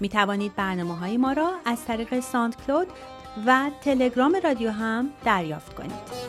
می توانید برنامه های ما را از طریق SoundCloud و تلگرام رادیو هم دریافت کنید.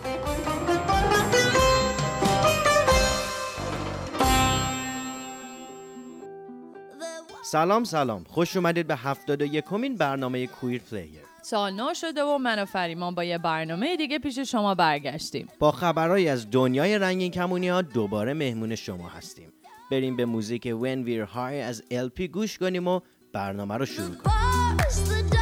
سلام سلام. خوش اومدید به هفتاد و یکمین برنامه Queer Player سال نو شده و من و فریمان با یه برنامه دیگه پیش شما برگشتیم. با خبرهایی از دنیای رنگین کمونی ها دوباره مهمون شما هستیم. بریم به موزیک When We're High از LP گوش کنیم و برنامه رو شروع کنیم.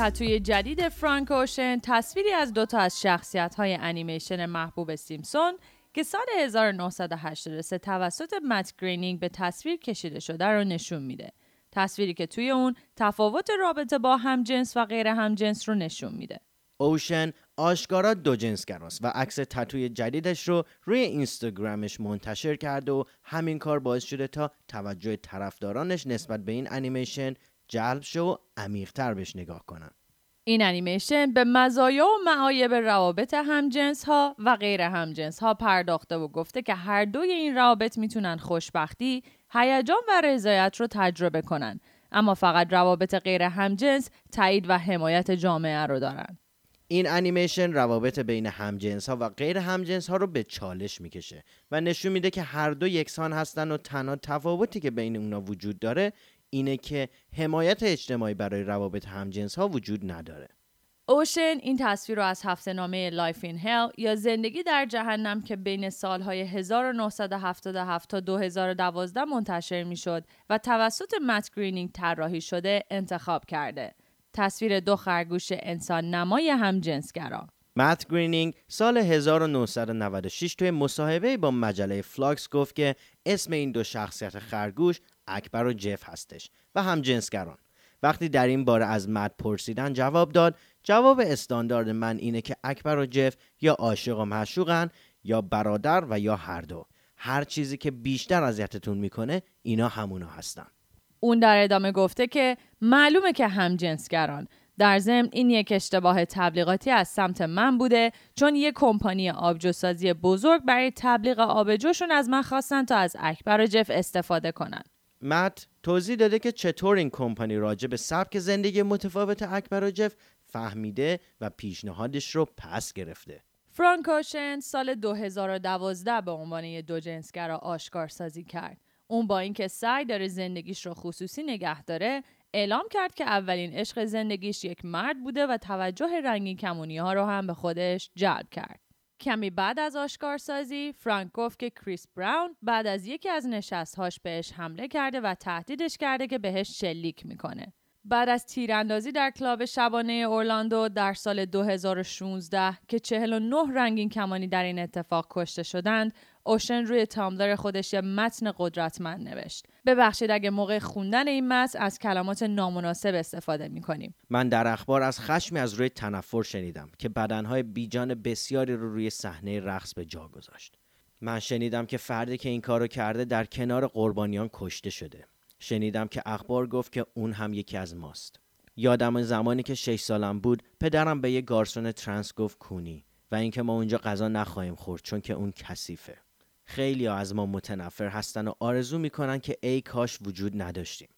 تتوی جدید فرانک اوشن تصویری از دوتا از شخصیت های انیمیشن محبوب سیمپسون که سال 1983 توسط مت گرینینگ به تصویر کشیده شده رو نشون میده. تصویری که توی اون تفاوت رابطه با همجنس و غیر همجنس رو نشون میده. اوشن آشکارا دو جنسگراست و عکس تتوی جدیدش رو روی اینستاگرامش منتشر کرده و همین کار باعث شده تا توجه طرفدارانش نسبت به این انیمیشن جلب شو و عمیقتر بهش نگاه کنن این انیمیشن به مزایا و معایب روابط همجنس ها و غیر همجنس ها پرداخته و گفته که هر دوی این روابط می‌تونن خوشبختی، هیجان و رضایت رو تجربه کنن اما فقط روابط غیر همجنس تایید و حمایت جامعه رو دارن. این انیمیشن روابط بین همجنس ها و غیر همجنس ها رو به چالش می‌کشه و نشون میده که هر دو یکسان هستن و تنها تفاوتی که بین اونا وجود داره اینه که حمایت اجتماعی برای روابط همجنس ها وجود نداره. اوشن این تصویر رو از هفته نامه Life in Hell یا زندگی در جهنم که بین سالهای 1977 تا 2012 منتشر می شد و توسط مت گرینینگ طراحی شده انتخاب کرده. تصویر دو خرگوش انسان نمای هم جنسگرا. مت گرینینگ سال 1996 توی مصاحبه با مجله فلاکس گفت که اسم این دو شخصیت خرگوش اکبر و جف هستش و هم جنسگران. وقتی در این باره از مد پرسیدن جواب داد جواب استاندارد من اینه که اکبر و جف یا عاشق و معشوقن یا برادر و یا هر دو. هر چیزی که بیشتر اذیتتون می‌کنه اینا همونا هستن. اون در ادامه گفته که معلومه که هم جنسگران. در ضمن این یک اشتباه تبلیغاتی از سمت من بوده چون یک کمپانی آبجوسازی بزرگ برای تبلیغ آبجوشون از من خواستن تا از اکبر و جف استفاده کنن. مت توضیح داده که چطور این کمپانی راجع به سبک زندگی متفاوت اکبر و جف فهمیده و پیشنهادش رو پس گرفته. فرانک اوشن سال 2012 به عنوان یه دو جنسگرا آشکار سازی کرد. اون با اینکه سعی داره زندگیش رو خصوصی نگه داره، اعلام کرد که اولین عشق زندگیش یک مرد بوده و توجه رنگین کمونی ها رو هم به خودش جلب کرد. کمی بعد از آشکارسازی فرانک گفت که کریس براون بعد از یکی از نشستهاش بهش حمله کرده و تهدیدش کرده که بهش شلیک می‌کنه. بعد از تیراندازی در کلاب شبانه اورلاندو در سال 2016 که 49 رنگین کمانی در این اتفاق کشته شدند، اوشن روی تامبلر خودش یه متن قدرتمند نوشت. ببخشید اگه موقع خوندن این متن از کلمات نامناسب استفاده می کنیم. من در اخبار از خشمی از روی تنفر شنیدم که بدنهای بیجان بسیاری رو روی صحنه رقص به جا گذاشت. من شنیدم که فردی که این کارو کرده در کنار قربانیان کشته شده. شنیدم که اخبار گفت که اون هم یکی از ماست. یادم زمانی که 6 سالم بود پدرم به یه گارسون ترنس گفت کونی و اینکه ما اونجا غذا نخواهیم خورد چون که اون کثیفه. خیلی ها از ما متنفر هستن و آرزو می‌کنن که ای کاش وجود نداشتیم.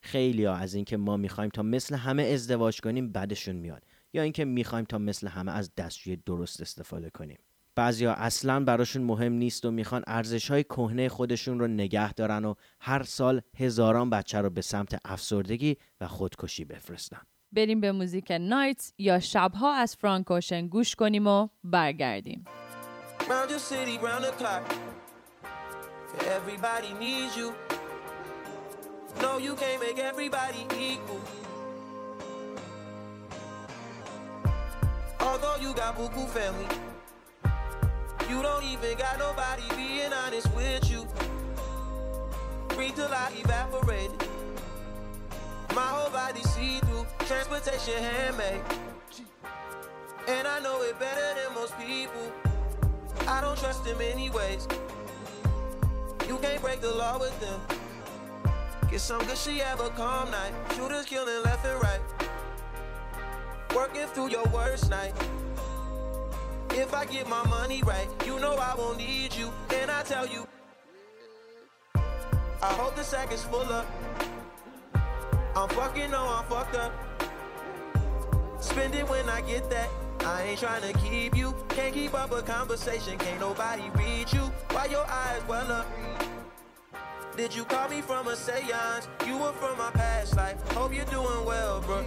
خیلی ها از اینکه ما می‌خوایم تا مثل همه ازدواج کنیم بدشون میاد یا اینکه می‌خوایم تا مثل همه از دستشوی درست استفاده کنیم. بعضیا اصلا براشون مهم نیست و می‌خوان ارزش های کهنه خودشون رو نگه دارن و هر سال هزاران بچه رو به سمت افسردگی و خودکشی بفرستن. بریم به موزیک نایتس یا شبها از فرانکوشن گوش کنیم و برگردیم. Everybody needs you. No, you can't make everybody equal. Although you got Buku family, you don't even got nobody being honest with you. Breathe till I evaporated. My whole body see through, transportation handmade. And I know it better than most people. I don't trust them anyways. You can't break the law with them. Get some good she have a calm night. Shooters killing left and right. Working through your worst night. If I get my money right, you know I won't need you. And I tell you, I hope the sack is full up. I'm fucking no, I'm fucked up. Spend it when I get that. I ain't trying to keep you. Can't keep up a conversation. Can't nobody read you. Why your eyes well up? Did you call me from a seance? You were from my past life. Hope you're doing well, bro.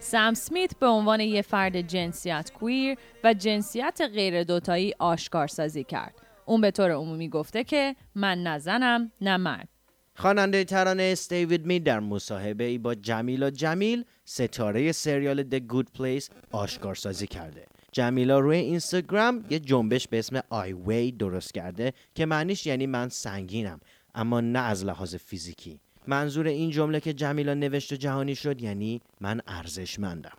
سم سمیت به عنوان یه فرد جنسیت کویر و جنسیت غیر دوتایی آشکار سازی کرد. اون به طور عمومی گفته که من نه زنم نه مرد. خواننده ترانه استیوید می در مصاحبه ای با جمیلا جمیل ستاره سریال The Good Place آشکار سازی کرده. جمیلا روی اینستاگرام یه جنبش به اسم آی وی درست کرده که معنیش یعنی من سنگینم اما نه از لحاظ فیزیکی. منظور این جمله که جمیلا نوشت و جهانی شد یعنی من ارزشمندم.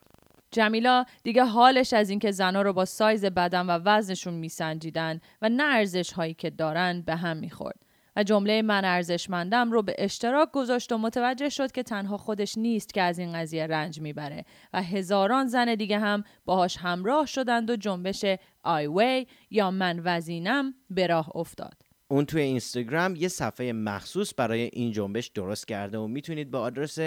جمیلا دیگه حالش از اینکه زنها رو با سایز بدن و وزنشون میسنجیدن و نه ارزش هایی که دارن به هم می‌خورد. و جمله من ارزشمندم رو به اشتراک گذاشت و متوجه شد که تنها خودش نیست که از این قضیه رنج می‌بره و هزاران زن دیگه هم باهاش همراه شدند و جنبش آی وی یا من وزینم به راه افتاد. اون توی اینستاگرام یه صفحه مخصوص برای این جنبش درست کرده و می‌تونید با آدرس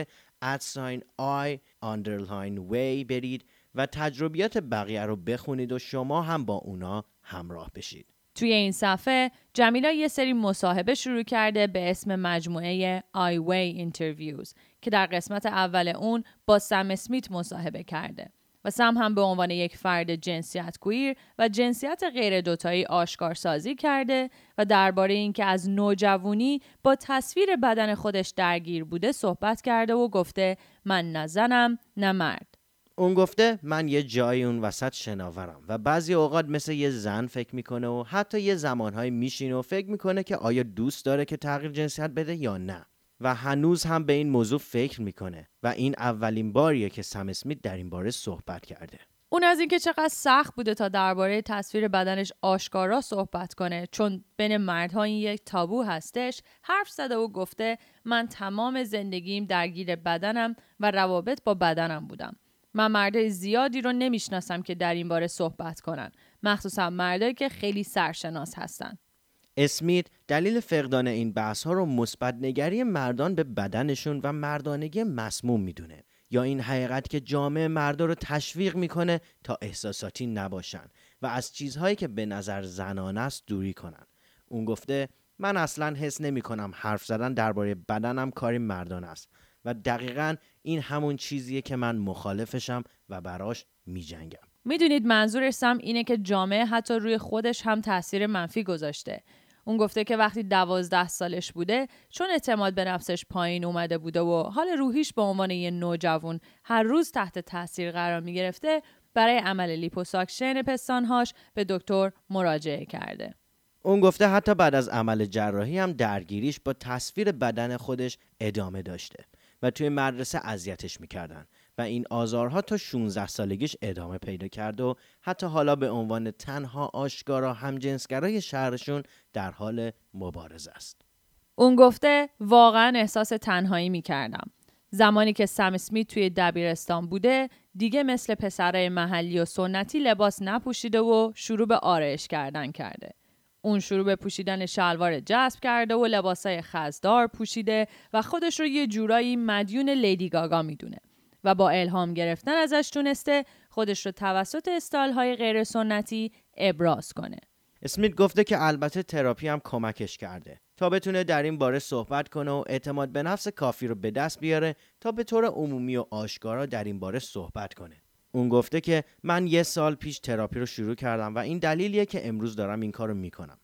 at sign I underline Weigh برید و تجربیات بقیه رو بخونید و شما هم با اونا همراه بشید. توی این صفحه جمیلا یه سری مصاحبه شروع کرده به اسم مجموعه I Weigh Interviews که در قسمت اول اون با سم اسمیت مصاحبه کرده و سم هم به عنوان یک فرد جنسیت queer و جنسیت غیر دوتایی آشکار سازی کرده و درباره اینکه از نوجوانی با تصویر بدن خودش درگیر بوده صحبت کرده و گفته من نه زنم نه مرد. اون گفته من یه جای اون وسط شناورم. و بعضی اوقات مثل یه زن فکر می‌کنه و حتی یه زمانهای میشینه و فکر می‌کنه که آیا دوست داره که تغییر جنسیت بده یا نه. و هنوز هم به این موضوع فکر می‌کنه و این اولین باریه که سم اسمیت در این باره صحبت کرده. اون از اینکه چقدر سخت بوده تا درباره تصویر بدنش آشکارا صحبت کنه چون بین مردها این یک تابو هستش حرف زده و گفته من تمام زندگیم درگیر بدنم و روابط با بدنم بودم. من مردای زیادی رو نمی‌شناسم که در این باره صحبت کنن. مخصوصا مردایی که خیلی سرشناس هستن. اسمیت دلیل فقدان این بحث ها رو مثبت نگری مردان به بدنشون و مردانگی مسموم می‌دونه. یا این حقیقت که جامعه مردا رو تشویق می‌کنه تا احساساتی نباشن و از چیزهایی که به نظر زنانه است دوری کنن. اون گفته من اصلا حس نمی کنم حرف زدن درباره بدنم کاری مردانه است. و دقیقا این همون چیزیه که من مخالفشم و براش می جنگم. می‌دونید منظورش سم اینه که جامعه حتی روی خودش هم تاثیر منفی گذاشته. اون گفته که وقتی دوازده سالش بوده چون اعتماد به نفسش پایین اومده بوده و حال روحیش به عنوان یه نوجوان هر روز تحت تاثیر قرار می گرفته برای عمل لیپوساکشن پستانهاش به دکتر مراجعه کرده. اون گفته حتی بعد از عمل جراحی هم درگیریش با تصویر بدن خودش ادامه داشته و توی مدرسه اذیتش می‌کردن و این آزارها تا 16 سالگیش ادامه پیدا کرد و حتی حالا به عنوان تنها آشکارا همجنسگرای شهرشون در حال مبارزه است. اون گفته واقعا احساس تنهایی می‌کردم. زمانی که سم اسمیت توی دبیرستان بوده دیگه مثل پسرای محلی و سنتی لباس نپوشیده و شروع به آرایش کردن کرده. اون شروع به پوشیدن شلوار جذب کرده و لباسای خزدار پوشیده و خودش رو یه جورایی مدیون لیدی گاگا می‌دونه و با الهام گرفتن ازش تونسته خودش رو توسط های غیر سنتی ابراز کنه. اسمیت گفته که البته تراپی هم کمکش کرده تا بتونه در این باره صحبت کنه و اعتماد به نفس کافی رو به دست بیاره تا به طور عمومی و آشکارا در این باره صحبت کنه. اون گفته که من یه سال پیش تراپی رو شروع کردم و این دلیلیه که امروز دارم این کارو می‌کنم.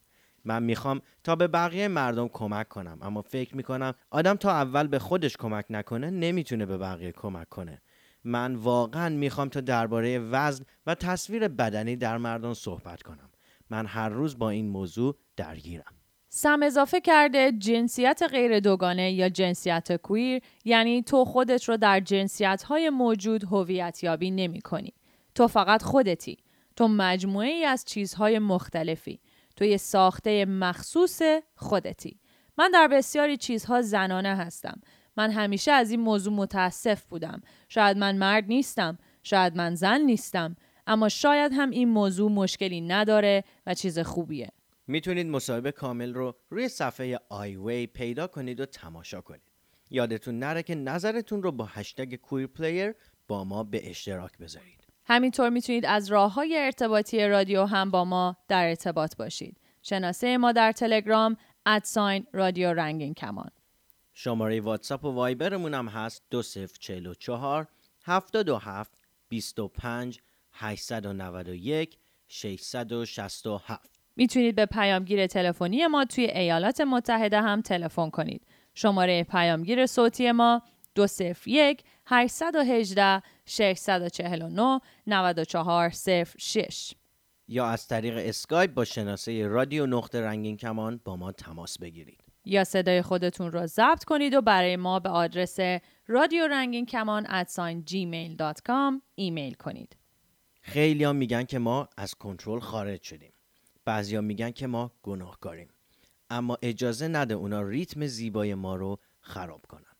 من می‌خوام تا به بقیه مردم کمک کنم اما فکر می‌کنم آدم تا اول به خودش کمک نکنه نمی‌تونه به بقیه کمک کنه. من واقعا می‌خوام تا درباره وزن و تصویر بدنی در مردم صحبت کنم. من هر روز با این موضوع درگیرم. سم اضافه کرده جنسیت غیر دوگانه یا جنسیت کویر یعنی تو خودت رو در جنسیت های موجود هویت یابی نمی کنی. تو فقط خودتی. تو مجموعه ای از چیزهای مختلفی. تو یه ساخته مخصوص خودتی. من در بسیاری چیزها زنانه هستم. من همیشه از این موضوع متاسف بودم. شاید من مرد نیستم. شاید من زن نیستم. اما شاید هم این موضوع مشکلی نداره و چیز خوبیه. می‌تونید مصاحبه کامل رو روی صفحه I Weigh پیدا کنید و تماشا کنید. یادتون نره که نظرتون رو با هشتگ queer player با ما به اشتراک بذارید. همینطور می‌تونید از راه های ارتباطی رادیو هم با ما در ارتباط باشید. شناسه ما در تلگرام ادساین رادیو رنگین کمان. شماره واتساپ و وایبرمون هم هست 2044 727 25 891 667 می‌تونید به پیامگیر تلفنی ما توی ایالات متحده هم تلفن کنید. شماره پیامگیر صوتی ما 201 818 649 9406 یا از طریق اسکایپ با شناسه رادیو نقطه رنگین کمان با ما تماس بگیرید. یا صدای خودتون رو ضبط کنید و برای ما به آدرس رادیو رنگین کمان gmail.com ایمیل کنید. خیلی هم میگن که ما از کنترل خارج شدیم. بعضیا میگن که ما گناهکاریم. اما اجازه نده اونا ریتم زیبای ما رو خراب کنن.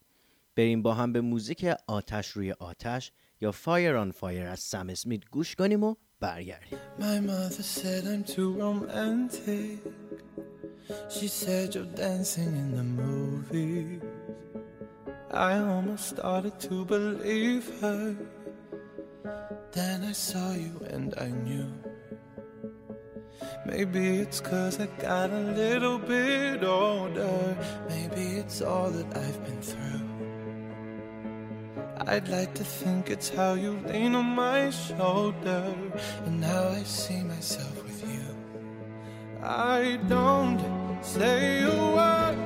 بریم با هم به موزیک آتش روی آتش یا Fire on Fire از سم اسمیت گوش کنیم و برگردیم. My mother said I'm too romantic. She said dancing in the I almost started to believe her. Then I saw you and I knew Maybe it's cause I got a little bit older. Maybe it's all that I've been through. I'd like to think it's how you lean on my shoulder and how I see myself with you. I don't say a word,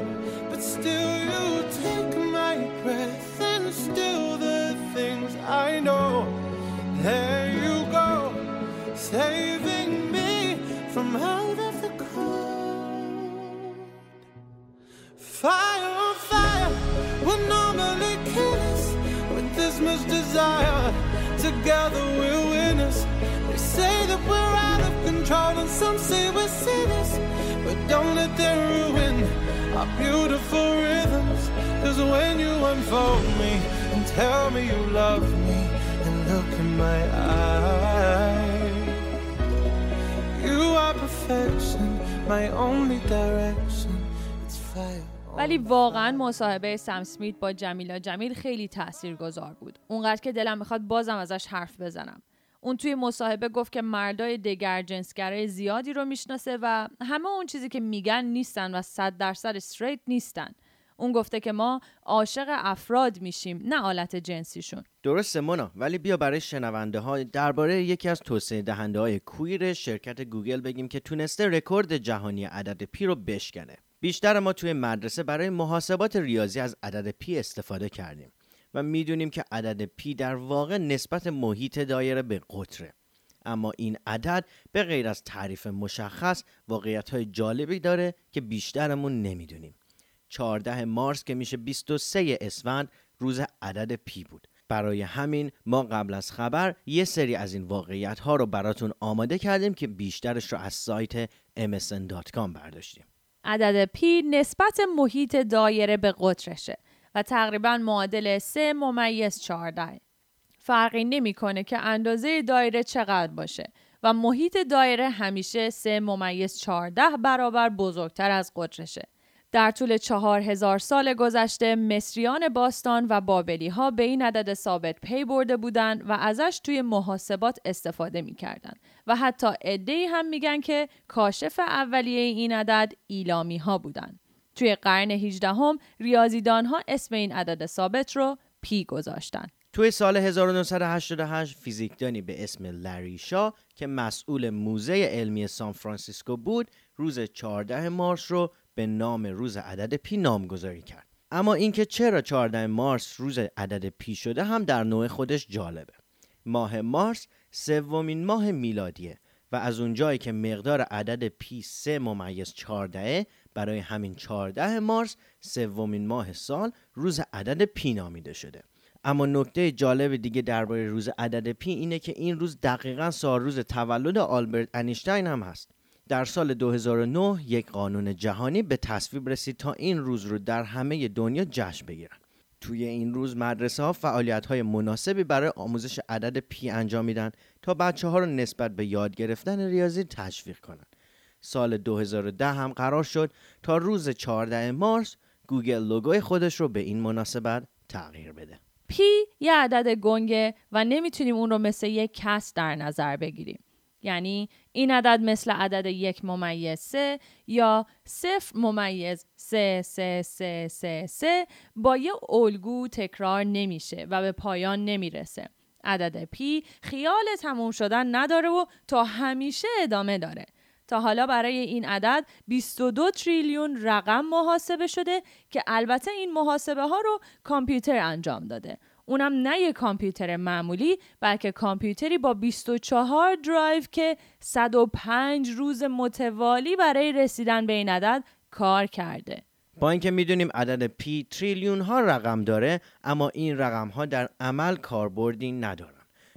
but still you take my breath and still the things I know. There you go, saving from out of the cold. Fire on fire will normally kill us with this much desire. Together we're winners. They say that we're out of control, and some say we're sinners. But don't let them ruin our beautiful rhythms. Cause when you unfold me and tell me you love me, and look in my eyes. ولی واقعا مصاحبه سم سمیت با جمیلا جمیل خیلی تاثیر گذار بود. اونقدر که دلم می‌خواد بازم ازش حرف بزنم. اون توی مصاحبه گفت که مردای دگر جنسگرای زیادی رو می‌شناسه و همه اون چیزی که میگن نیستن و صد درصد استریت نیستن. اون گفته که ما عاشق افراد میشیم نه آلت جنسیشون. درسته مونا ولی بیا برای شنونده ها درباره یکی از توسعه دهنده های queer شرکت گوگل بگیم که تونسته رکورد جهانی عدد پی رو بشکنه. بیشتر ما توی مدرسه برای محاسبات ریاضی از عدد پی استفاده کردیم و می‌دونیم که عدد پی در واقع نسبت محیط دایره به قطره. اما این عدد به غیر از تعریف مشخص واقعیت های جالبی داره که بیشترمون نمی‌دونیم. 14 مارس که میشه 23 اسفند روز عدد پی بود. برای همین ما قبل از خبر یه سری از این واقعیت ها رو براتون آماده کردیم که بیشترش رو از سایت msn.com برداشتیم. عدد پی نسبت محیط دایره به قطرشه و تقریبا معادل 3 ممیز 14 فرقی نمی‌کنه که اندازه دایره چقدر باشه و محیط دایره همیشه 3 ممیز 14 برابر بزرگتر از قطرشه. در طول چهار هزار سال گذشته مصریان باستان و بابلی ها به این عدد ثابت پی برده بودند و ازش توی محاسبات استفاده می‌کردن و حتی عده هم میگن که کاشف اولیه این عدد ایلامی ها بودن. توی قرن 18 هم ریاضیدان ها اسم این عدد ثابت رو پی گذاشتن. توی سال 1988 فیزیکدانی به اسم لری شا که مسئول موزه علمی سان فرانسیسکو بود روز 14 مارس رو به نام روز عدد پی نامگذاری کرد. اما اینکه چرا 14 مارس روز عدد پی شده هم در نوع خودش جالبه. ماه مارس سومین ماه میلادیه و از اونجایی که مقدار عدد پی 3 ممیز 14 برای همین 14 مارس سومین ماه سال روز عدد پی نامیده شده. اما نکته جالب دیگه درباره روز عدد پی اینه که این روز دقیقا سال روز تولد آلبرت انیشتین هم هست. در سال 2009 یک قانون جهانی به تصویب رسید تا این روز رو در همه دنیا جشن بگیرن. توی این روز مدرسه ها فعالیت های مناسبی برای آموزش عدد پی انجام میدن تا بچه ها رو نسبت به یاد گرفتن ریاضی تشویق کنند. سال 2010 هم قرار شد تا روز 14 مارس گوگل لوگوی خودش رو به این مناسبت تغییر بده. پی یه عدد گنگه و نمی‌تونیم اون رو مثل یک کسر در نظر بگیریم. یعنی این عدد مثل عدد یک ممیز سه یا صفر ممیز سه سه سه سه سه با یه الگو تکرار نمیشه و به پایان نمی‌رسه. عدد پی خیال تموم شدن نداره و تا همیشه ادامه داره. تا حالا برای این عدد 22 تریلیون رقم محاسبه شده که البته این محاسبه ها رو کامپیوتر انجام داده. اونم نه یه کامپیوتر معمولی بلکه کامپیوتری با 24 درایو که 105 روز متوالی برای رسیدن به این عدد کار کرده. با اینکه می‌دونیم عدد پی تریلیون ها رقم داره اما این رقم ها در عمل کاربردی ندارن.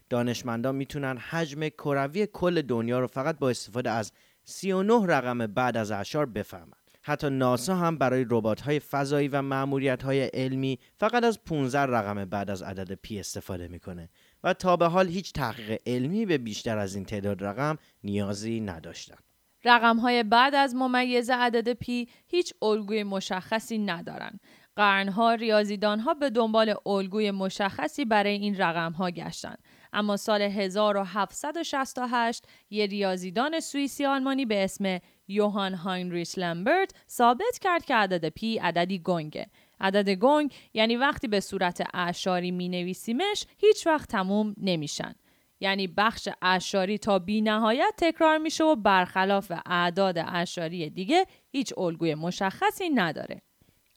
دانشمندان می‌تونن حجم کروی کل دنیا رو فقط با استفاده از 39 رقم بعد از اشار بفهمن. حتی ناسا هم برای ربات های فضایی و معمولیت های علمی فقط از 15 رقم بعد از عدد پی استفاده می‌کنه و تا به حال هیچ تحقیق علمی به بیشتر از این تعداد رقم نیازی نداشتن. رقم های بعد از ممیز عدد پی هیچ الگوی مشخصی ندارن. قرنها ریاضیدانها به دنبال الگوی مشخصی برای این رقم ها گشتند. اما سال 1768 یه ریاضیدان سوئیسی آلمانی به اسم یوهان هاینریش لمبرت ثابت کرد که عدد پی عددی گنگه. عدد گنگ یعنی وقتی به صورت اعشاری می نویسیمش هیچ وقت تموم نمیشن. یعنی بخش اعشاری تا بی نهایت تکرار میشه و برخلاف اعداد اعشاری دیگه هیچ الگوی مشخصی نداره.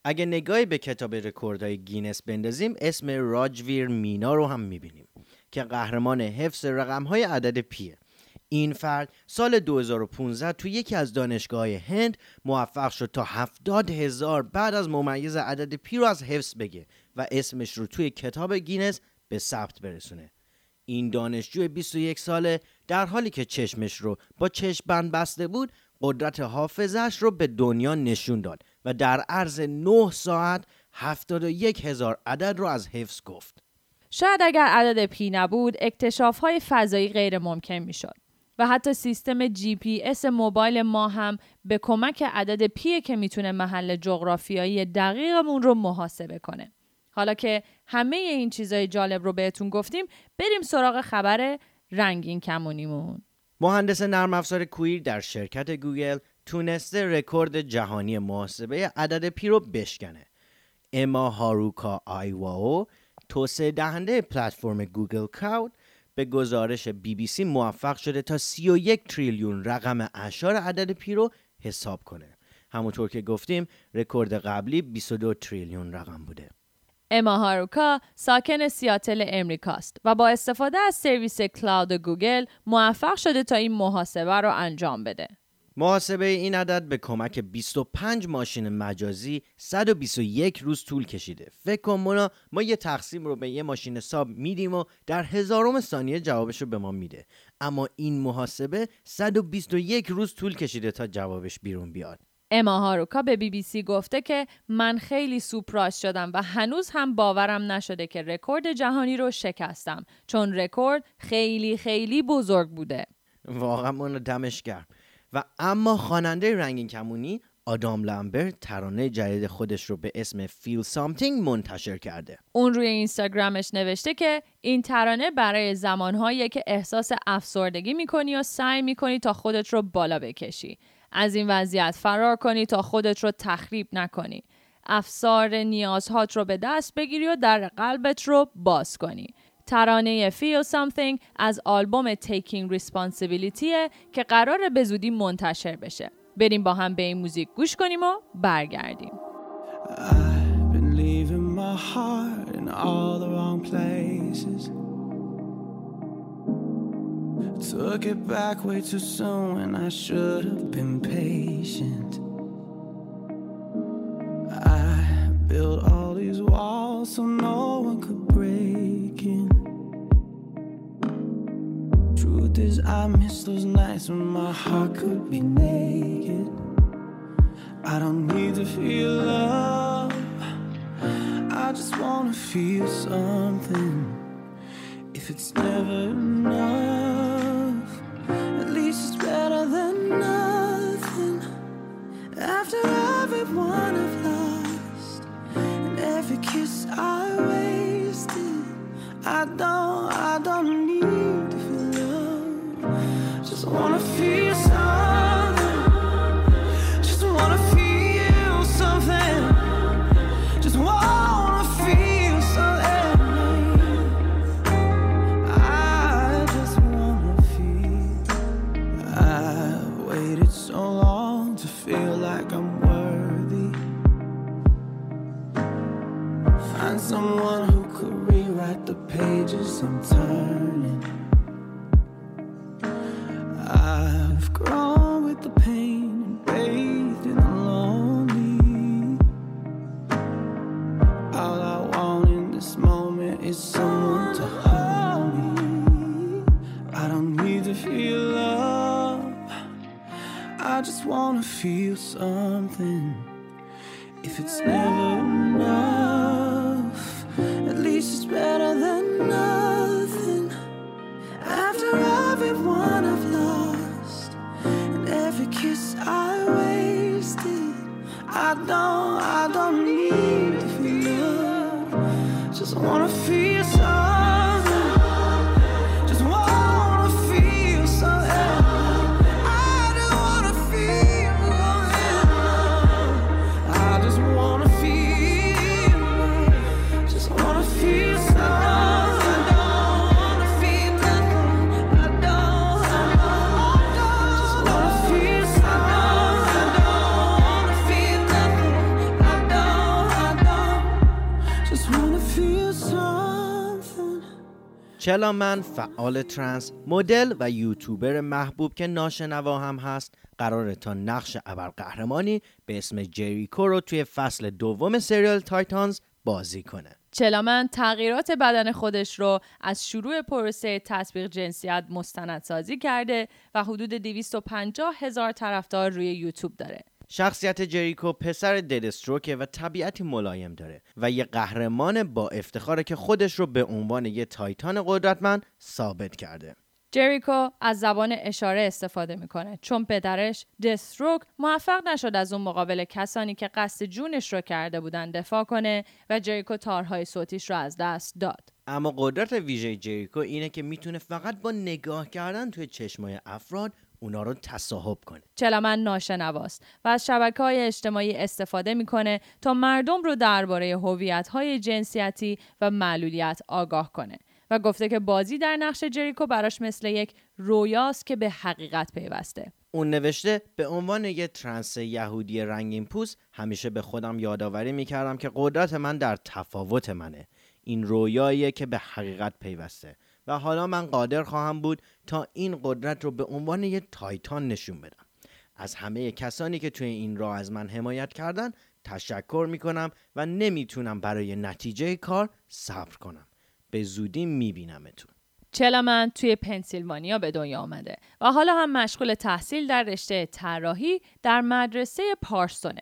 اگه نگاهی به کتاب رکوردهای گینس بندازیم اسم راجویر مینا رو هم می‌بینیم که قهرمان حفظ رقمهای عدد پیه این فرد سال 2015 تو یکی از دانشگاه هند موفق شد تا 70 هزار بعد از ممیز عدد پی رو از حفظ بگه و اسمش رو توی کتاب گینس به ثبت برسونه این دانشجو 21 ساله در حالی که چشمش رو با چشم بند بسته بود قدرت حافظش رو به دنیا نشون داد و در عرض 9 ساعت 71 هزار عدد رو از حفظ گفت. شاید اگر عدد پی نبود اکتشاف های فضایی غیر ممکن می شد. و حتی سیستم جی پی اس موبایل ما هم به کمک عدد پی که می‌تونه محل جغرافیایی دقیقمون رو محاسبه کنه. حالا که همه این چیزای جالب رو بهتون گفتیم بریم سراغ خبر رنگین کمونیمون مهندس نرم افزار queer در شرکت گوگل تونسته رکورد جهانی محاسبه عدد پی رو بشکنه اما هاروکا ایوائو توسعه دهنده پلتفرم Google Cloud به گزارش بی بی سی موفق شده تا 31 تریلیون رقم اعشار عدد پی رو حساب کنه همونطور که گفتیم رکورد قبلی 22 تریلیون رقم بوده اما هاروکا ساکن سیاتل امریکاست و با استفاده از سرویس Cloud گوگل موفق شده تا این محاسبه رو انجام بده. محاسبه این عدد به کمک 25 ماشین مجازی 121 روز طول کشیده. فکر کن مونا ما یه تقسیم رو به یه ماشین حساب میدیم و در هزارم ثانیه جوابش رو به ما میده. اما این محاسبه 121 روز طول کشیده تا جوابش بیرون بیاد. اما هاروکا به بی بی سی گفته که من خیلی سورپرایز شدم و هنوز هم باورم نشده که رکورد جهانی رو شکستم چون رکورد خیلی خیلی بزرگ بوده. واقعا من دمش گرم. و اما خواننده رنگین کمونی آدام لامبرت ترانه جدید خودش رو به اسم Feel Something منتشر کرده. اون روی اینستاگرامش نوشته که این ترانه برای زمانهایی که احساس افسردگی می‌کنی و سعی می‌کنی تا خودت رو بالا بکشی. از این وضعیت فرار کنی تا خودت رو تخریب نکنی. افسار نیازهات رو به دست بگیری و در قلبت رو باز کنی. ترانه Feel Something از آلبوم Taking Responsibility که قرار به زودی منتشر بشه. بریم با هم به این موزیک گوش کنیم و برگردیم. Took it back way too soon and I should have been patient. I built all these walls so no one could break in. Truth is, I miss those nights when my heart could be naked. I don't need to feel love, I just wanna feel something. If it's never enough, at least it's better than nothing. After everyone I've lost, wanna feel something. چلا من فعال ترنس مدل و یوتیوبر محبوب که ناشنوا هم هست قراره تا نقش ابرقهرمانی به اسم جریکو رو توی فصل دوم سریال تایتانز بازی کنه چلا من تغییرات بدن خودش رو از شروع پروسه تطبیق جنسیت مستندسازی کرده و حدود 250 هزار طرفدار روی یوتیوب داره. شخصیت جریکو پسر دث‌استروکه و طبیعتی ملایم داره و یه قهرمان با افتخاره که خودش رو به عنوان یه تایتان قدرتمند ثابت کرده جریکو از زبان اشاره استفاده می‌کنه چون پدرش دستروک موفق نشد از اون مقابل کسانی که قصد جونش رو کرده بودن دفاع کنه و جریکو تارهای صوتیش رو از دست داد. اما قدرت ویژه جریکو اینه که می‌تونه فقط با نگاه کردن توی چشمای افراد اونا رو تصاحب کنه. چلمن ناشنواست و از شبکه های اجتماعی استفاده می‌کنه تا مردم رو درباره هویت های جنسیتی و معلولیت آگاه کنه و گفته که بازی در نقش جریکو براش مثل یک رویاست که به حقیقت پیوسته. اون نوشته به عنوان یه ترنس یهودی رنگین پوست همیشه به خودم یادآوری می‌کردم که قدرت من در تفاوت منه. این رویاییه که به حقیقت پیوسته. و حالا من قادر خواهم بود تا این قدرت رو به عنوان یه تایتان نشون بدم. از همه کسانی که توی این راه از من حمایت کردن تشکر می‌کنم و نمی‌تونم برای نتیجه کار صبر کنم. به زودی میبینمتون. چلمن توی پنسیلوانیا به دنیا آمده و حالا هم مشغول تحصیل در رشته طراحی در مدرسه پارسونه.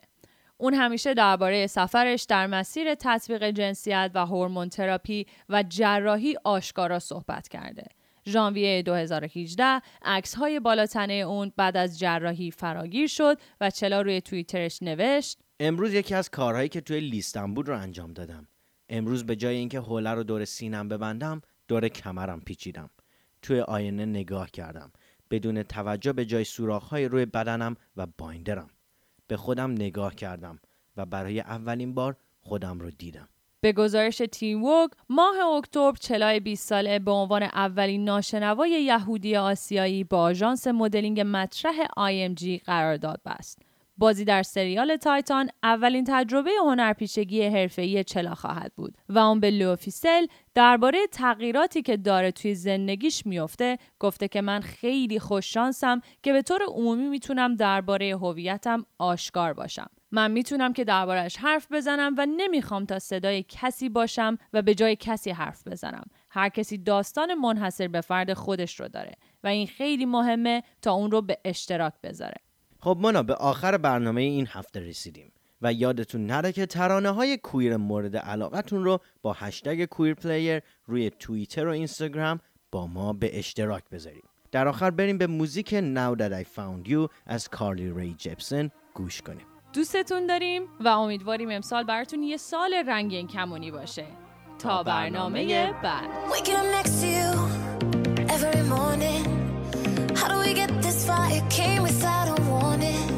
اون همیشه درباره سفرش در مسیر تطبیق جنسیت و هورمون تراپی و جراحی آشکارا صحبت کرده. ژانویه 2018 عکس های بالاتنه اون بعد از جراحی فراگیر شد و چلا روی توییترش نوشت امروز یکی از کارهایی که توی لیستم بود رو انجام دادم. امروز به جای اینکه حوله رو دور سینم ببندم دور کمرم پیچیدم. توی آینه نگاه کردم. بدون توجه به جای سوراخ‌های روی بدنم و بایندرم. به خودم نگاه کردم و برای اولین بار خودم رو دیدم به گزارش تیم ووگ ماه اکتبر چلای 20 ساله به عنوان اولین ناشنوای یهودی آسیایی با آژانس مدلینگ مطرح IMG قرارداد بست. بازی در سریال تایتان اولین تجربه هنرپیشگی حرفه‌ای چلا خواهد بود و اون به لوفیسل درباره تغییراتی که داره توی زندگیش میفته گفته که من خیلی خوششانسم که به طور عمومی می‌تونم درباره هویتم آشکار باشم. من می‌تونم که دربارش حرف بزنم و نمی‌خوام تا صدای کسی باشم و به جای کسی حرف بزنم. هر کسی داستان منحصر به فرد خودش رو داره و این خیلی مهمه تا اون رو به اشتراک بذاره. خب مانا به آخر برنامه این هفته رسیدیم و یادتون نره که ترانه های queer مورد علاقتون رو با هشتگ queer player روی توییتر و اینستاگرام با ما به اشتراک بذارین. در آخر بریم به موزیک Now That I Found You از کارلی ری جپسن گوش کنیم. دوستتون داریم و امیدواریم امسال براتون یه سال رنگین کمونی باشه. تا برنامه بعد. habit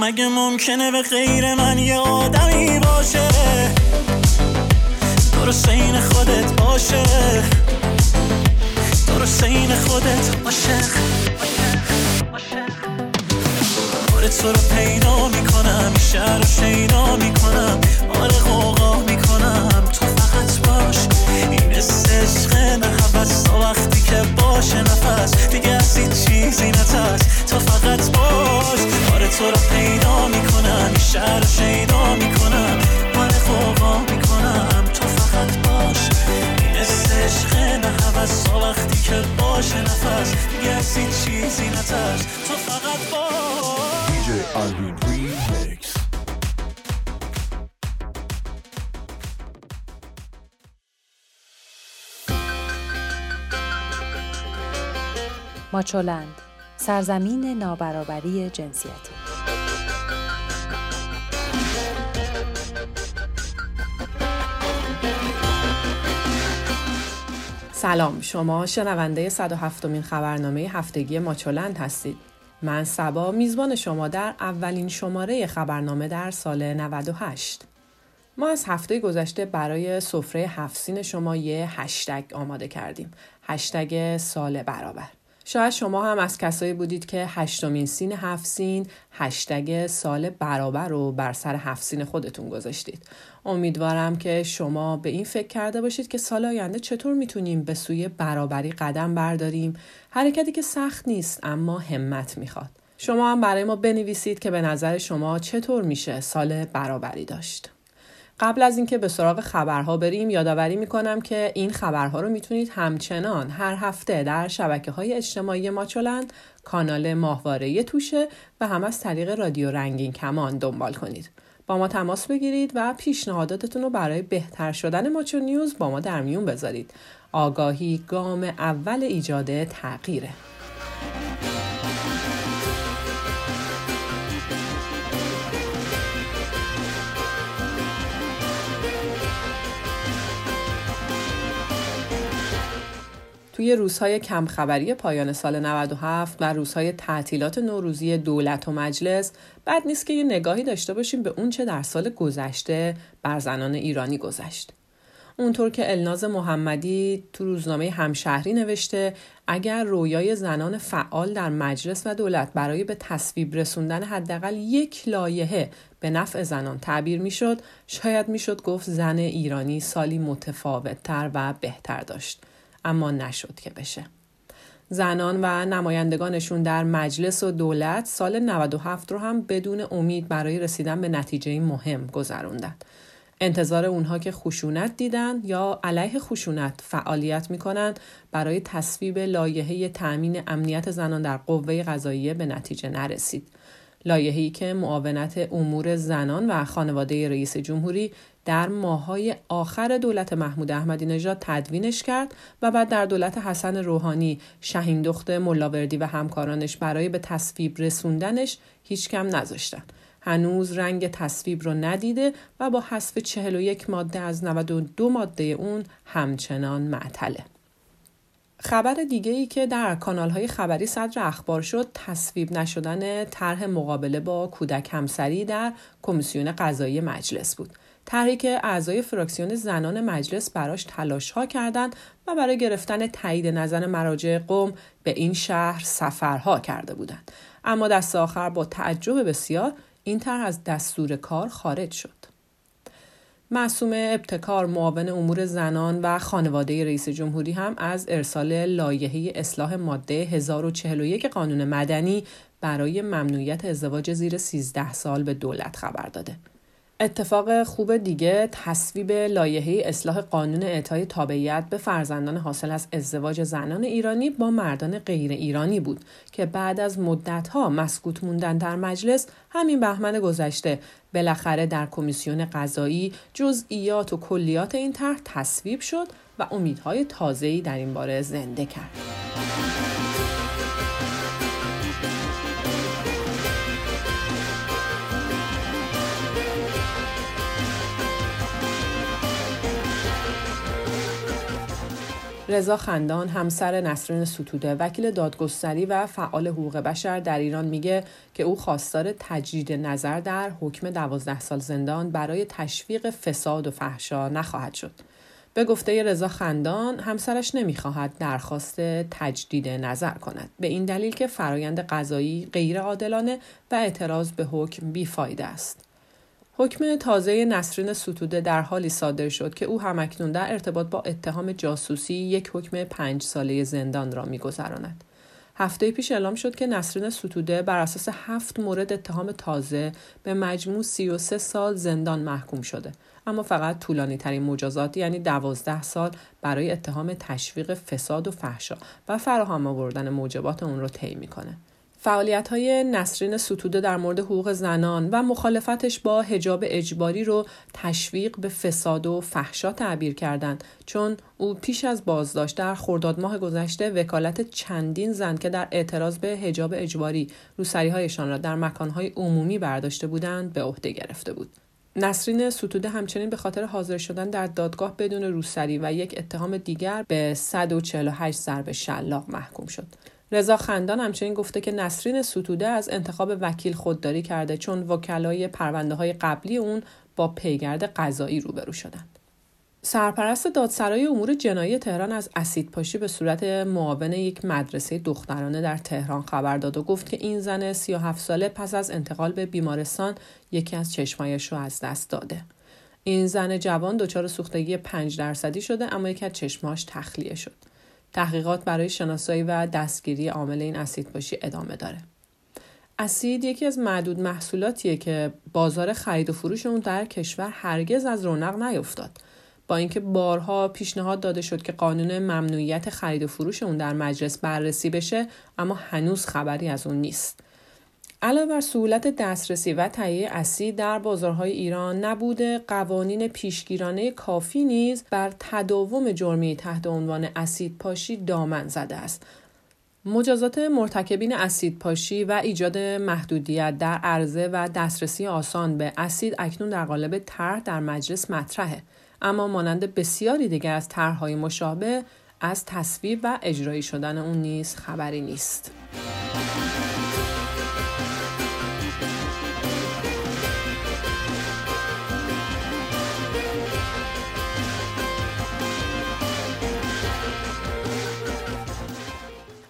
مگه ممکنه به غیر من یه آدمی باشه؟ درست این خودت باشه. درست این خودت باشه. آره تو رو پیدا می‌کنم شهر رو شیدا می‌کنم. آره قوقا می‌کنم تو فقط باش. این عشق نه وقتی که باشه نفس. دیگه از چیزی نترس. تو رو پیدا می‌کنم شهر شیدا می‌کنم. من خوبا می‌کنم تو فقط باش. این عشق نه هوس وقتی که باشه نفس. دیگه از چیزی نترس تو فقط باش. ماچولند سرزمین نابرابری جنسیتی. سلام. شما شنونده 107 مین خبرنامه هفتگی ماچولند هستید. من سبا. میزبان شما در اولین شماره خبرنامه در سال 98 ما از هفته گذشته برای سفره هفسین شما یه هشتگ آماده کردیم. هشتگ سال برابر. شاید شما هم از کسایی بودید که هشتمین سین هفت سین هشتگ سال برابر رو بر سر هفت سین خودتون گذاشتید. امیدوارم که شما به این فکر کرده باشید که سال آینده چطور می‌تونیم به سوی برابری قدم برداریم حرکتی که سخت نیست اما همت می‌خواد. شما هم برای ما بنویسید که به نظر شما چطور میشه سال برابری داشت. قبل از اینکه به سراغ خبرها بریم یادآوری می‌کنم که این خبرها رو می‌تونید همچنان هر هفته در شبکه های اجتماعی ماچولند کانال ماهواره توشه و هم از طریق رادیو رنگین کمان دنبال کنید. با ما تماس بگیرید و پیشنهاداتتون رو برای بهتر شدن ماچو نیوز با ما در میون بذارید. آگاهی گام اول ایجاد تغییره. توی روزهای کمخبری پایان سال 97 و روزهای تعطیلات نوروزی دولت و مجلس بد نیست که یه نگاهی داشته باشیم به اون چه در سال گذشته بر زنان ایرانی گذشت. اونطور که الناز محمدی تو روزنامه همشهری نوشته اگر رویای زنان فعال در مجلس و دولت برای به تصویب رسوندن حداقل یک لایحه به نفع زنان تعبیر می‌شد شاید می‌شد گفت زن ایرانی سالی متفاوتتر و بهتر داشت اما نشد که بشه. زنان و نمایندگانشون در مجلس و دولت سال 97 رو هم بدون امید برای رسیدن به نتیجه مهم گذروندن. انتظار اونها که خشونت دیدن یا علیه خشونت فعالیت می‌کنن برای تصویب لایحه تأمین امنیت زنان در قوه قضاییه به نتیجه نرسید. لایحه‌ای که معاونت امور زنان و خانواده رئیس جمهوری در ماهای آخر دولت محمود احمدی نژاد تدوینش کرد و بعد در دولت حسن روحانی شهین دخت ملاوردی و همکارانش برای به تصویب رسوندنش هیچ کم نذاشتن. هنوز رنگ تصویب رو ندیده و با حذف 41 ماده از 92 ماده اون همچنان معطله. خبر دیگه ای که در کانال های خبری صدر اخبار شد تصویب نشدن طرح مقابله با کودک همسری در کمیسیون قضایی مجلس بود. طرحی که اعضای فراکسیون زنان مجلس براش تلاش ها کردند و برای گرفتن تایید نظر مراجع قوم به این شهر سفرها کرده بودند اما دست آخر با تعجب بسیار این طرح از دستور کار خارج شد معصوم ابتکار معاون امور زنان و خانواده رئیس جمهوری هم از ارسال لایحه اصلاح ماده 1041 قانون مدنی برای ممنوعیت ازدواج زیر 13 سال به دولت خبر داده. اتفاق خوب دیگه تصویب لایحه اصلاح قانون اعطای تابعیت به فرزندان حاصل از ازدواج زنان ایرانی با مردان غیر ایرانی بود که بعد از مدتها مسکوت موندن در مجلس همین بهمن گذشته بالاخره در کمیسیون قضایی جزئیات و کلیات این طرح تصویب شد و امیدهای تازه‌ای در این باره زنده کرد. رضا خندان همسر نسرین ستوده وکیل دادگستری و فعال حقوق بشر در ایران میگه که او خواستار تجدید نظر در حکم دوازده سال زندان برای تشویق فساد و فحشا نخواهد شد. به گفته رضا خندان همسرش نمی‌خواهد درخواست تجدید نظر کند به این دلیل که فرایند قضایی غیر عادلانه و اعتراض به حکم بیفایده است. حکم تازه نسرین ستوده در حالی صادر شد که او همکنون در ارتباط با اتهام جاسوسی یک حکم پنج ساله زندان را میگذراند. هفته پیش اعلام شد که نسرین ستوده بر اساس هفت مورد اتهام تازه به مجموع 33 سال زندان محکوم شده اما فقط طولانی ترین مجازات یعنی 12 سال برای اتهام تشویق فساد و فحشا و فراهم آوردن موجبات اون رو طی می‌کنه. فعالیت های نسرین ستوده در مورد حقوق زنان و مخالفتش با هجاب اجباری رو تشویق به فساد و فحشا تعبیر کردند چون او پیش از بازداشت در خرداد ماه گذشته وکالت چندین زن که در اعتراض به هجاب اجباری روسری هایشان را در مکانهای عمومی برداشته بودند به عهده گرفته بود. نسرین ستوده همچنین به خاطر حاضر شدن در دادگاه بدون روسری و یک اتهام دیگر به 148 ضرب شلاق محکوم شد. رضا خندان همچنین گفته که نسرین ستوده از انتخاب وکیل خودداری کرده چون وکلای پرونده های قبلی اون با پیگرد قضایی روبرو شدند. سرپرست دادسرای امور جنایی تهران از اسید پاشی به صورت معاون یک مدرسه دخترانه در تهران خبر داد و گفت که این زن 37 ساله پس از انتقال به بیمارستان یکی از چشمایش رو از دست داده. این زن جوان دچار سوختگی 5 درصدی شده اما یکی از چشماش تخلیه شد. تحقیقات برای شناسایی و دستگیری عامل این اسید باشی ادامه داره. اسید یکی از معدود محصولاتیه که بازار خرید و فروش اون در کشور هرگز از رونق نیفتاد. با اینکه بارها پیشنهاد داده شد که قانون ممنوعیت خرید و فروش اون در مجلس بررسی بشه اما هنوز خبری از اون نیست. علاوه بر سهولت دسترسی و تهیه اسید در بازارهای ایران نبوده قوانین پیشگیرانه کافی نیز بر تداوم جرمی تحت عنوان اسید پاشی دامن زده است مجازات مرتکبین اسید پاشی و ایجاد محدودیت در عرضه و دسترسی آسان به اسید اکنون در قالب طرح در مجلس مطرحه اما مانند بسیاری دیگر از طرحهای مشابه از تصویب و اجرایی شدن اون نیز خبری نیست.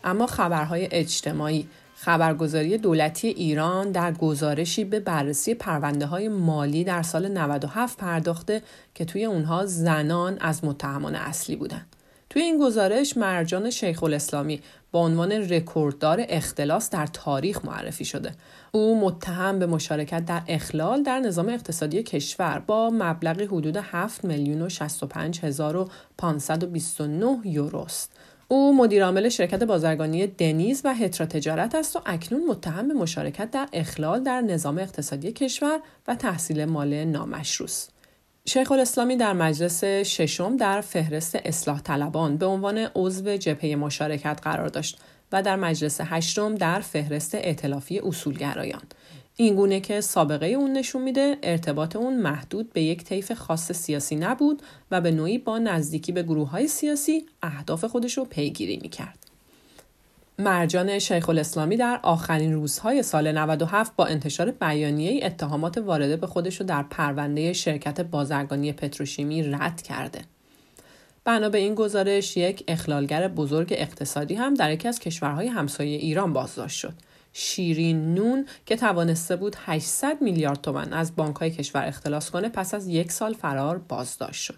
اما خبرهای اجتماعی خبرگزاری دولتی ایران در گزارشی به بررسی پرونده های مالی در سال 97 پرداخته که توی اونها زنان از متهمان اصلی بودند. توی این گزارش مرجان شیخ الاسلامی با عنوان رکورددار اختلاس در تاریخ معرفی شده. او متهم به مشارکت در اخلال در نظام اقتصادی کشور با مبلغی حدود 7 میلیون و 65 هزار و 529 یوروست. او مدیرعامل شرکت بازرگانی دنیز و هترا تجارت است و اکنون متهم به مشارکت در اخلال در نظام اقتصادی کشور و تحصیل مال نامشروس. شیخ الاسلامی در مجلس ششم در فهرست اصلاح طلبان به عنوان عضو جبهه مشارکت قرار داشت و در مجلس هشتم در فهرست ائتلافی اصولگرایان این گونه که سابقه اون نشون میده ارتباط اون محدود به یک طیف خاص سیاسی نبود و به نوعی با نزدیکی به گروه های سیاسی اهداف خودش رو پیگیری می‌کرد. مرجان شیخ الاسلامی در آخرین روزهای سال 97 با انتشار بیانیه اتهامات وارده به خودش رو در پرونده شرکت بازرگانی پتروشیمی رد کرده. بنا به این گزارش یک اخلالگر بزرگ اقتصادی هم در یکی از کشورهای همسایه ایران بازداشت شد. شیرین نون که توانسته بود 800 میلیارد تومن از بانک های کشور اختلاس کنه پس از یک سال فرار بازداشت شد.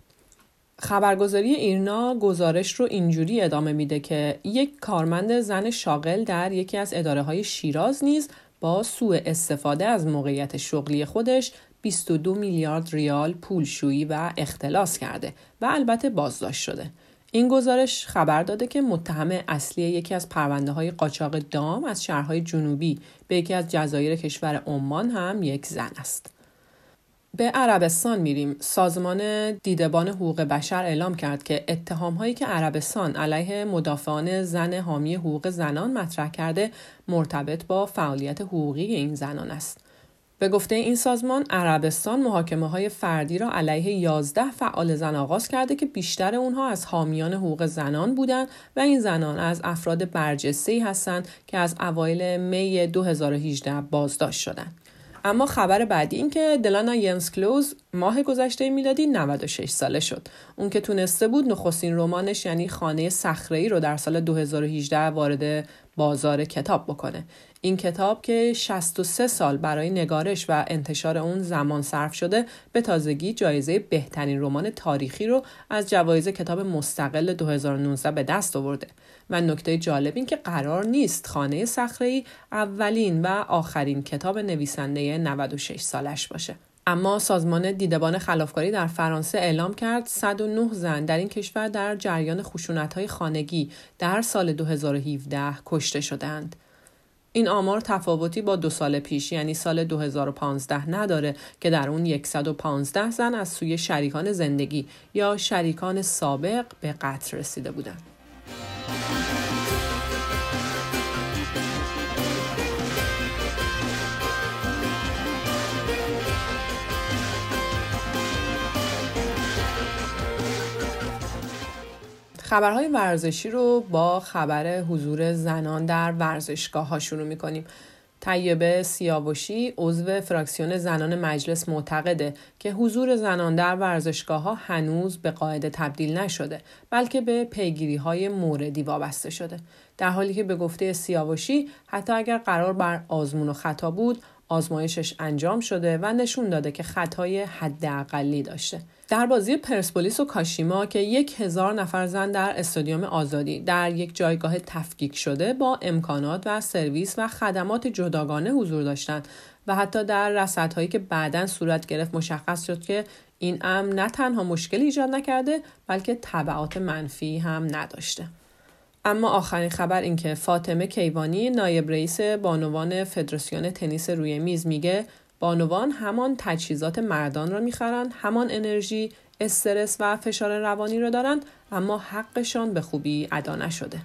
خبرگزاری ایرنا گزارش رو اینجوری ادامه میده که یک کارمند زن شاغل در یکی از اداره های شیراز نیز با سوء استفاده از موقعیت شغلی خودش 22 میلیارد ریال پولشویی و اختلاس کرده و البته بازداشت شده. این گزارش خبر داده که متهم اصلی یکی از پرونده های قاچاق دام از شهرهای جنوبی به یکی از جزایر کشور عمان هم یک زن است. به عربستان میریم. سازمان دیدبان حقوق بشر اعلام کرد که اتهام هایی که عربستان علیه مدافعان زن حامی حقوق زنان مطرح کرده مرتبط با فعالیت حقوقی این زنان است. به گفته این سازمان عربستان محاکمه های فردی را علیه 11 فعال زن آغاز کرده که بیشتر اونها از حامیان حقوق زنان بودند و این زنان از افراد برجسته هستند که از اوایل می 2018 بازداشت شدند. اما خبر بعدی این که دلانا ینس کلوز ماه گذشته میلادی 96 ساله شد. اون که تونسته بود نخستین رمانش یعنی خانه ای رو در سال 2018 وارد بازار کتاب بکنه. این کتاب که 63 سال برای نگارش و انتشار اون زمان صرف شده به تازگی جایزه بهترین رمان تاریخی رو از جوایز کتاب مستقل 2019 به دست آورده. و نکته جالب این که قرار نیست خانه صخره اولین و آخرین کتاب نویسنده 96 سالش باشه. اما سازمان دیدبان خلافکاری در فرانسه اعلام کرد 109 زن در این کشور در جریان خشونت‌های خانگی در سال 2017 کشته شدند. این آمار تفاوتی با دو سال پیش یعنی سال 2015 نداره که در اون 115 زن از سوی شریکان زندگی یا شریکان سابق به قتل رسیده بودند. خبرهای ورزشی رو با خبر حضور زنان در ورزشگاه ها شروع می کنیم. طیبه سیاوشی عضو فراکسیون زنان مجلس معتقده که حضور زنان در ورزشگاه ها هنوز به قاعده تبدیل نشده بلکه به پیگیری های موردی وابسته شده در حالی که به گفته سیاوشی حتی اگر قرار بر آزمون و خطا بود آزمایشش انجام شده و نشون داده که خطای حداقلی داشته. در بازی پرسپولیس و کاشیما که یک هزار نفر زن در استادیوم آزادی در یک جایگاه تفکیک شده با امکانات و سرویس و خدمات جداگانه حضور داشتند و حتی در رصدهایی که بعدا صورت گرفت مشخص شد که این امر نه تنها مشکلی ایجاد نکرده بلکه طبعات منفی هم نداشته. اما آخرین خبر این که فاطمه کیوانی نایب رئیس بانوان فدراسیون تنیس روی میز میگه بانوان همان تجهیزات مردان را می‌خرند همان انرژی استرس و فشار روانی را دارند اما حقشان به خوبی ادا نشده.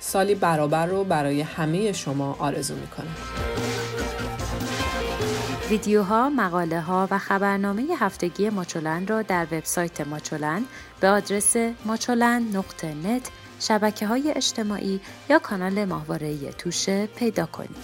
سالی برابر رو برای همه شما آرزو می‌کنم. ویدیوها، مقاله ها و خبرنامه هفتگی ماچولن را در وبسایت ماچولن به آدرس ماچولن نقطه نت شبکه های اجتماعی یا کانال ماهواره توشه پیدا کنید.